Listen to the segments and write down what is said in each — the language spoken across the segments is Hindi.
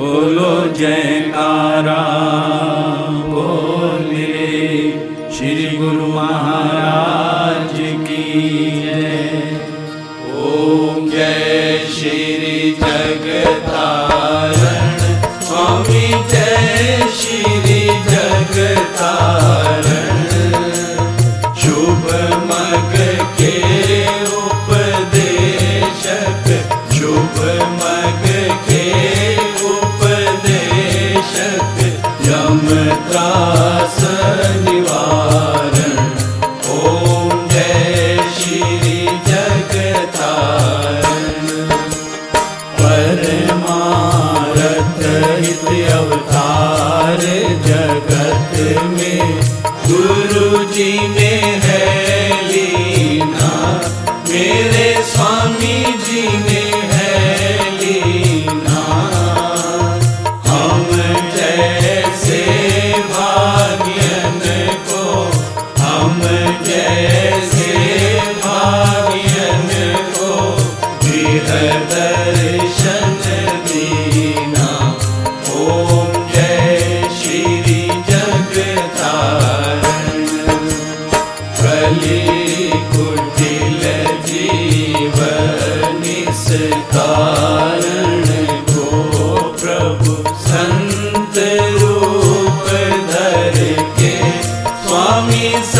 बोलो जयकारा बोले श्री गुरु महाराज। स्वामी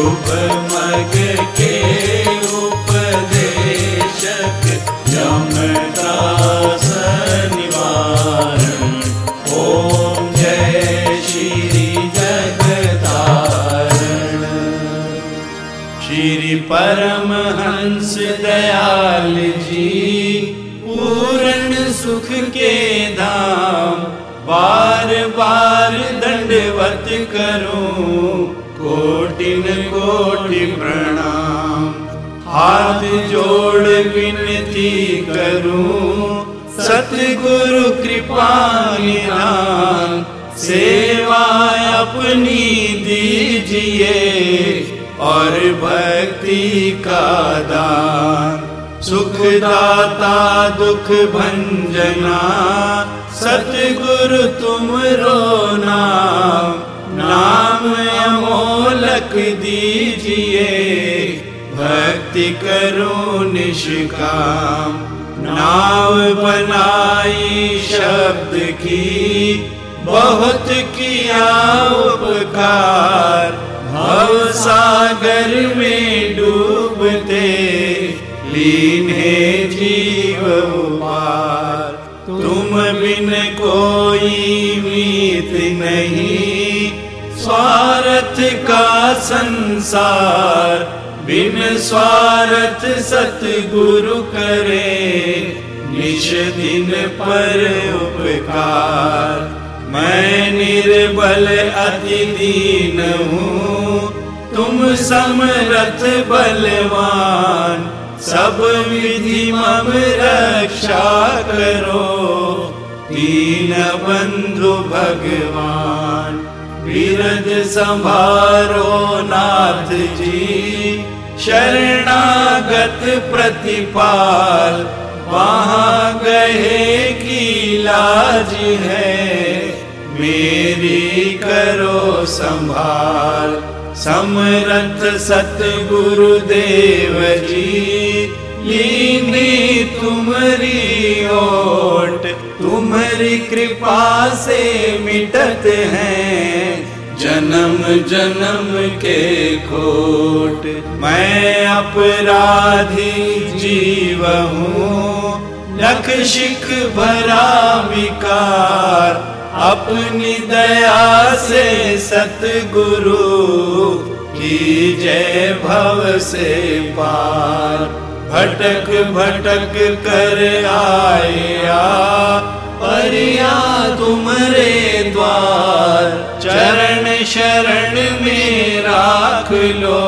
शुभ मग के जय श्री जगतारण श्री परमहंस दयाल जी पूर्ण सुख के धाम, बार बार दंडवत करूँ। कोटिन कोटि प्रणाम। हाथ जोड़ विनती करूँ। सतगुरु कृपा निधान सेवा अपनी दीजिए और भक्ति का दान। सुखदाता दुख भंजना। सतगुरु तुम रो नाम। नाम अमोलक दीजिए। भक्ति करो निष्काम। नाव बनाई शब्द की, बहुत किया उपकार। भव सागर में डूबते, लीन है जीव पार तुम बिन कोई मीत नहीं। स्वार्थ का संसार, बिन स्वार्थ सतगुरु करे, निश दिन पर उपकार। मैं निर्बल अति दीन हूँ, तुम समरथ बलवान। सब विधि मम रक्षा करो, दीन बंधु भगवान। विरद संभारो नाथ जी शरणागत प्रतिपाल, वहाँ गए की लाज है। मेरी करो संभाल, समरथ सतगुरु देव जी लीनी तुम्हारी ओट, तुम्हारी कृपा से मिटत हैं जन्म जन्म के खोट। मैं अपराधी जीव हूँ, लख शिख भरा विकार। अपनी दया से सतगुरु की जय भव से पार। भटक भटक कर आया। परिया तुमरे द्वार। चरण, शरण में राख लो।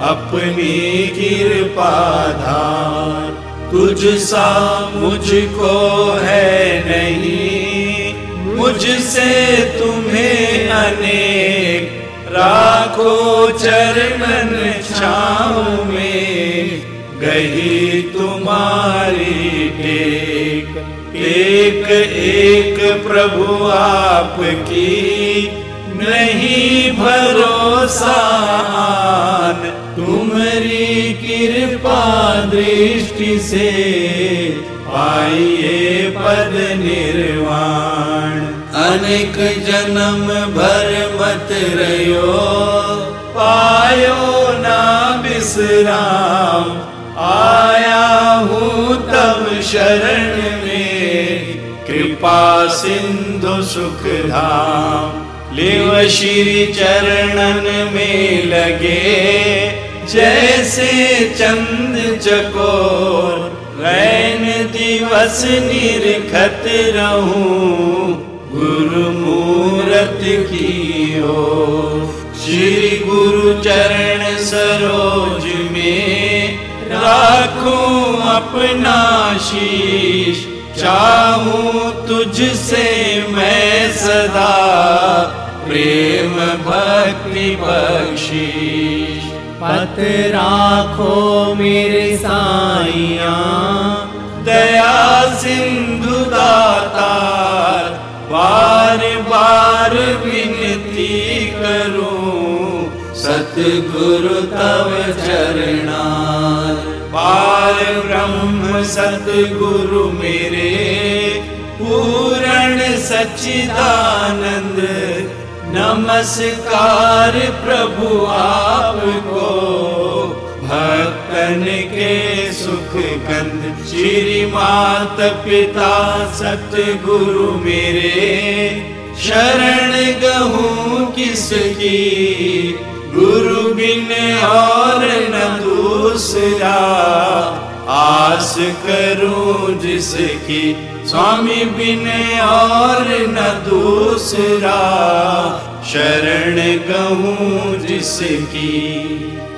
अपनी कृपा धार। तुझ सा मुझको है नहीं। मुझसे तुम्हें अनेक। राखो चरणन छाँव में। गही तुम्हारी टेक। एक एक प्रभु आपकी नहीं भरोसा। तुम्हारी कृपा दृष्टि से पाइए पद निर्वाण। अनेक जन्म भर मत रहो पायो ना विश्राम सिंधु सुख धाम लिव श्री चरणन में लगे। जैसे चंद चकोर, रैन दिवस निरखत रहूँ, गुरु मूरत की ओर। श्री गुरु चरण सरोज में राखूं अपना शीश। चाहूँ तुझसे मैं सदा प्रेम भक्ति बख्शीश पत राखो मेरे साइया। दया सिंधु दातार बार बार विनती करूँ। सतगुरु तव चरणार बार ब्रह्म सतगुरु मेरे, पूर्ण सच्चिदानंद, नमस्कार प्रभु आपको। भक्तन के सुख कंद श्री मात पिता सतगुरु मेरे, शरण गहूँ किसकी? गुरु बिन और न दूसरा आस करूँ जिसकी स्वामी बिन और न दूसरा। शरण कहूँ जिसकी।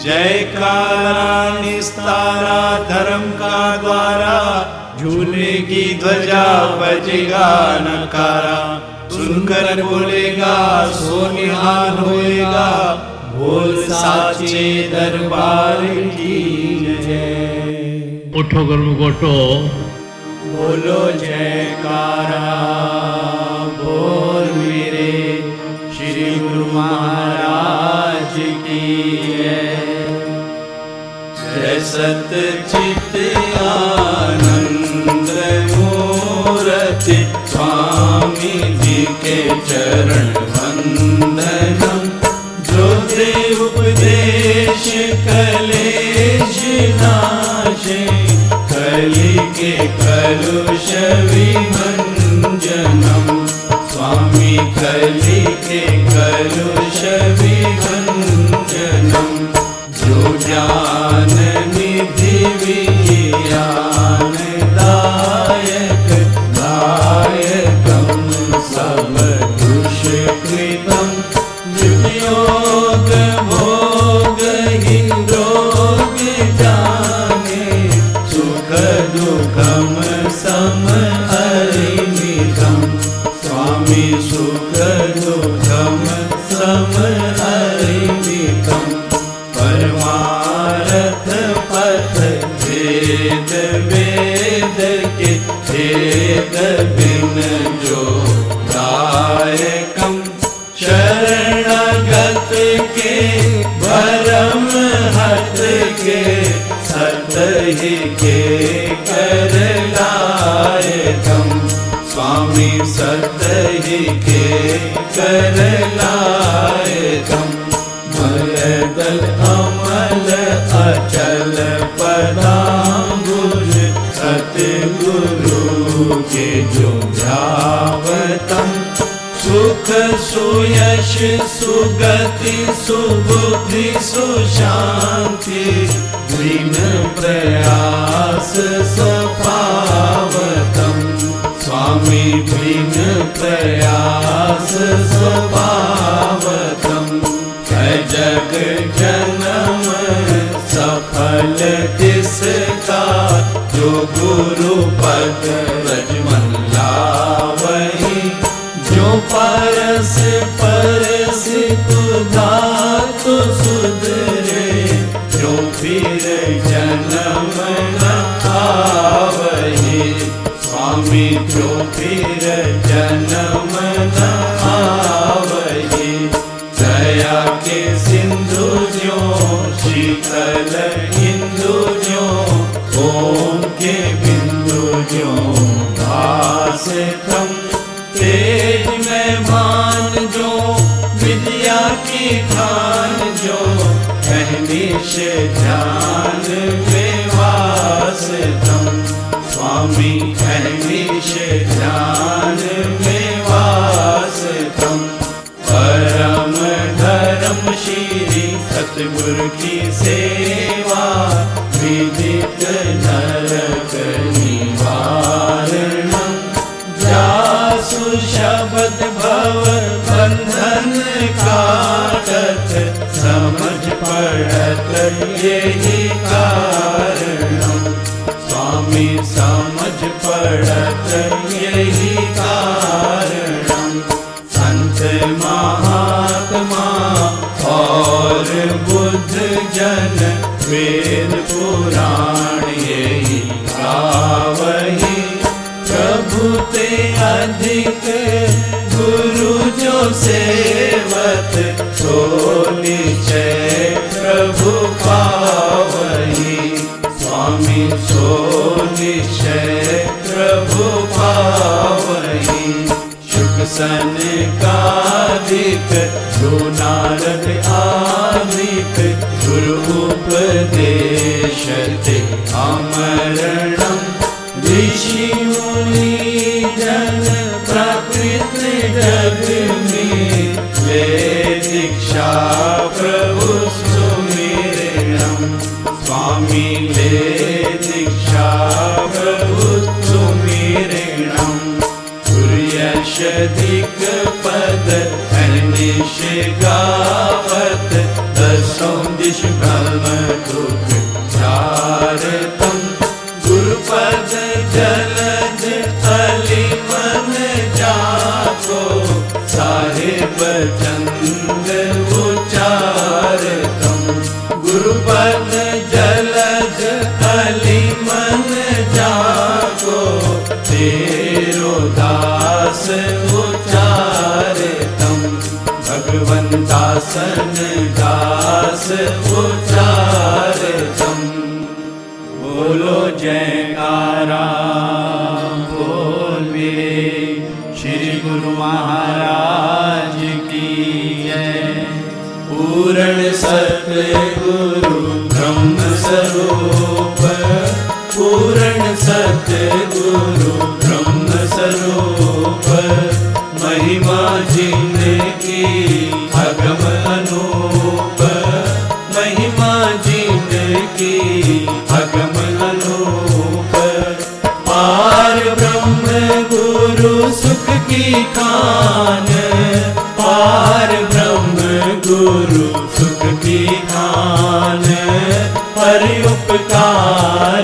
जयकारा निस्तारा धर्म का द्वारा, झूलेगी ध्वजा बजेगा नकारा। सुनकर बोलेगा सोनिहाल होएगा। बोल साचे दरबार की जय। उठो कर्म गोटो बोलो जयकारा बोल मेरे श्री गुरु महाराज की जय। जय सत चित आनंद मूर्ति स्वामी जी के चरण दे उपदेश कलेश नाशे कलि के कलुष विभंजनम स्वामी कलि के कलुष विभंजनम जो ज्ञान निधि के भरम हट के सत के कर लाए कम। स्वामी सत्यजि के कर लाए कम। भय दल अमल अचल पदा सुख सुयश सुगति सुबुद्धि दिन प्रयास स्वभावतम। स्वामी दिन प्रयास स्वभावतम। जग जन्म सफल जिसका जो गुरु पद रजमन स्वामी कहनिश अधिक गुरु जो सेवत सो निश्चय प्रभु पावही स्वामी सो निश्चय प्रभु पावही शुक सन कादिक नारद आदिक, गुरु उपदेश ते अमरणम ऋषि जन पद दास उचारतम बोलो जयकारा, बोले श्री गुरु महाराज की जय। पूर्ण सत्य गुरु ब्रह्म स्वरूप पूर्ण सत्य गुरु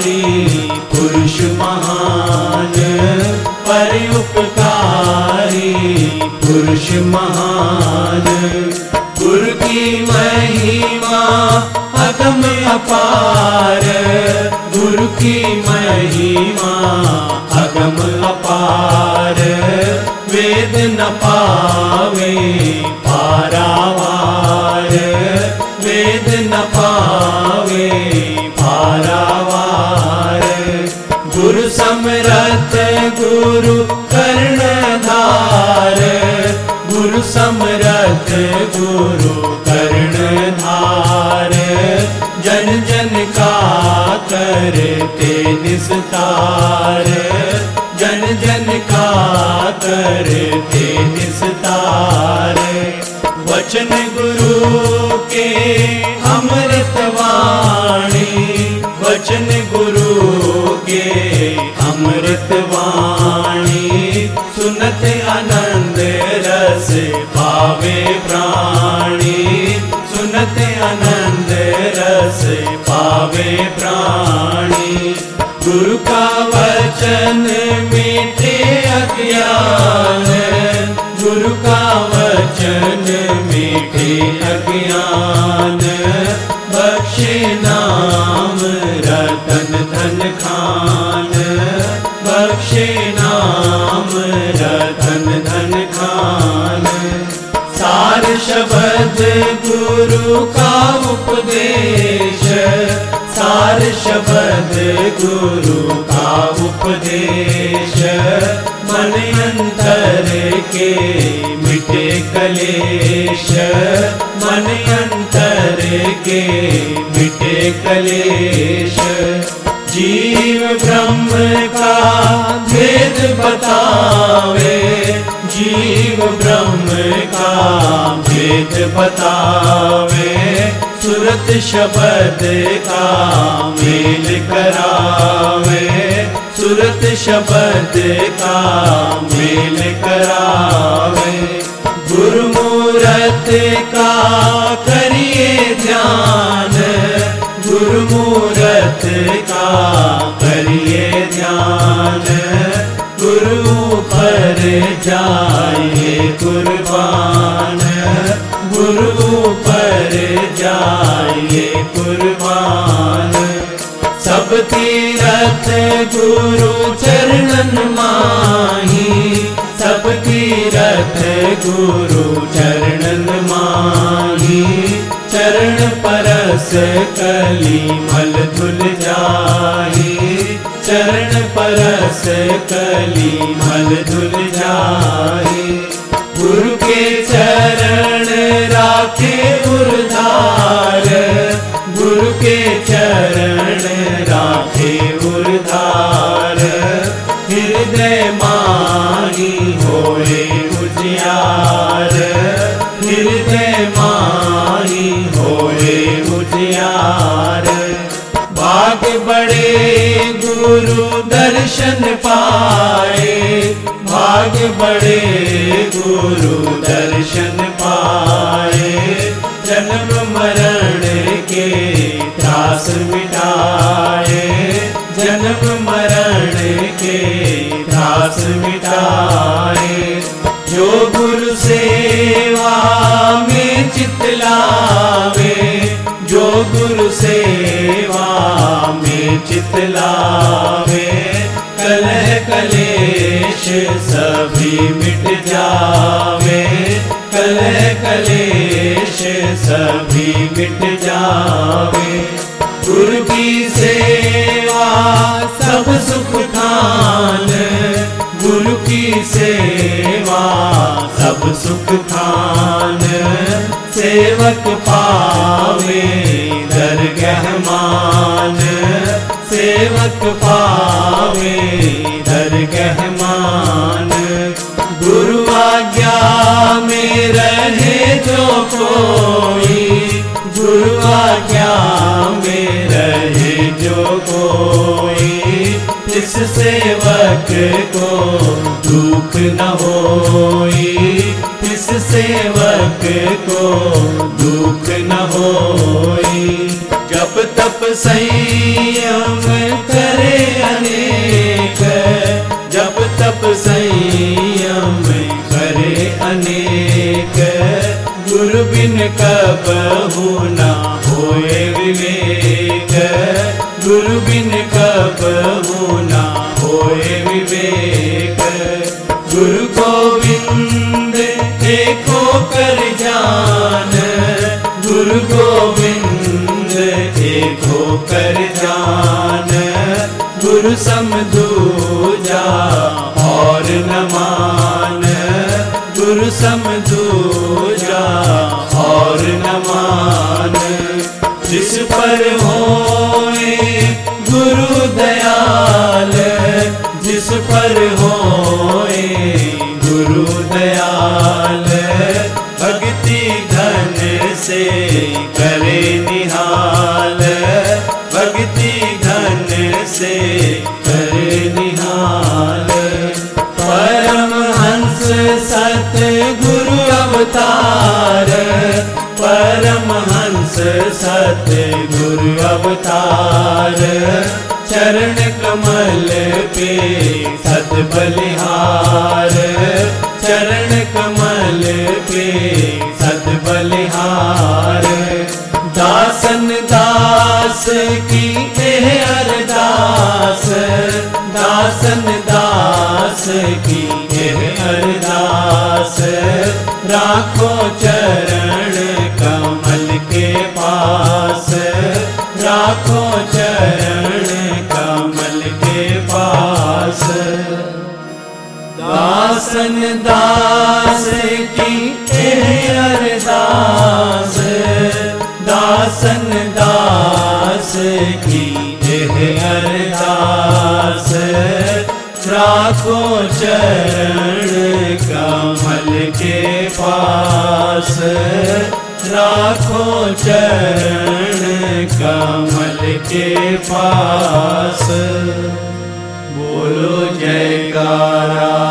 उपकारी पुरुष महान, पर उपकारी पुरुष महान। गुरु की महिमा अगम अपार, गुरु की महिमा अगम अपार। वेद न पावे गुरु कर्णधार जन जन का करते निस्तार। जन जन का करते निस्तार। वचन गुरु के अमृतवाणी वचन गुरु के अमृतवाणी गुरु का वचन मीठे अज्ञान। गुरु का वचन मीठे अज्ञान। बख्शे नाम रतन धन खान। बख्शे नाम रतन धन खान। सार शब्द गुरु का उपदेश। सार शब्द गुरु का उपदेश। मन अंतर के मिटे कलेश। मन अंतर के मिटे कलेश। जीव ब्रह्म का भेद बतावे। जीव ब्रह्म का भेद बतावे। सुरत शब्द का मेल करावे। सुरत शब्द का मेल करावे। गुरुमूरत का करिए ध्यान। गुरुमूरत का करिए ध्यान। गुरु पर जाए कुर्बान। गुरु गुरु चरणन माही, चरण परस कली मल धुल जाही। चरण परस कली मल धुल जाही। गुरु के चरण राखे उर्धार गुरु के चरण राखे भाग बड़े गुरु दर्शन पाए। भाग बड़े गुरु दर्शन पाए। जन्म मरण के त्रास मिटाए। जन्म मरण के त्रास मिटाए। जो गुरु सेवा में चितलावे जो गुरु सेवा में चितलावे कलह कलेश सभी मिट जावे। कलह कलेश सभी मिट जावे। गुरु की सेवा, सब सुख खान गुरु की सेवा, सब सुख खान सेवक पावे, दरगह मान। सेवक पावे दरगह मान गुरु आज्ञा में रहे जो कोई, गुरु आज्ञा में रहे जो कोई इस सेवक को दुख न होई इस सेवक को दुख न होई। जब तप संयम करे अनेक जब तप संयम करे अनेक गुरु बिन कब होना होए विवेक। गुरु बिन कब होना होए विवेक। गुरु गोविंद एको कर जान गुरु गोविंद एको कर जान, गुरु समझूजा और न मान, गुरु समझूजा और न मान। जिस पर होए गुरु दयाल, जिस पर होए गुरु दयाल, भक्ति धन से करे अवतार। चरण कमल पे सत बलिहार चरण कमल पे सत बलिहार दासन दास की अरदास। दासन दास की अरदास। राखो चरण राखो चरण कमल के पास। दासन दास की अरदास। दासन दास की अरदास। राखो चरण कमल के पास। राखो चरण कमल के पास। बोलो जयकारा।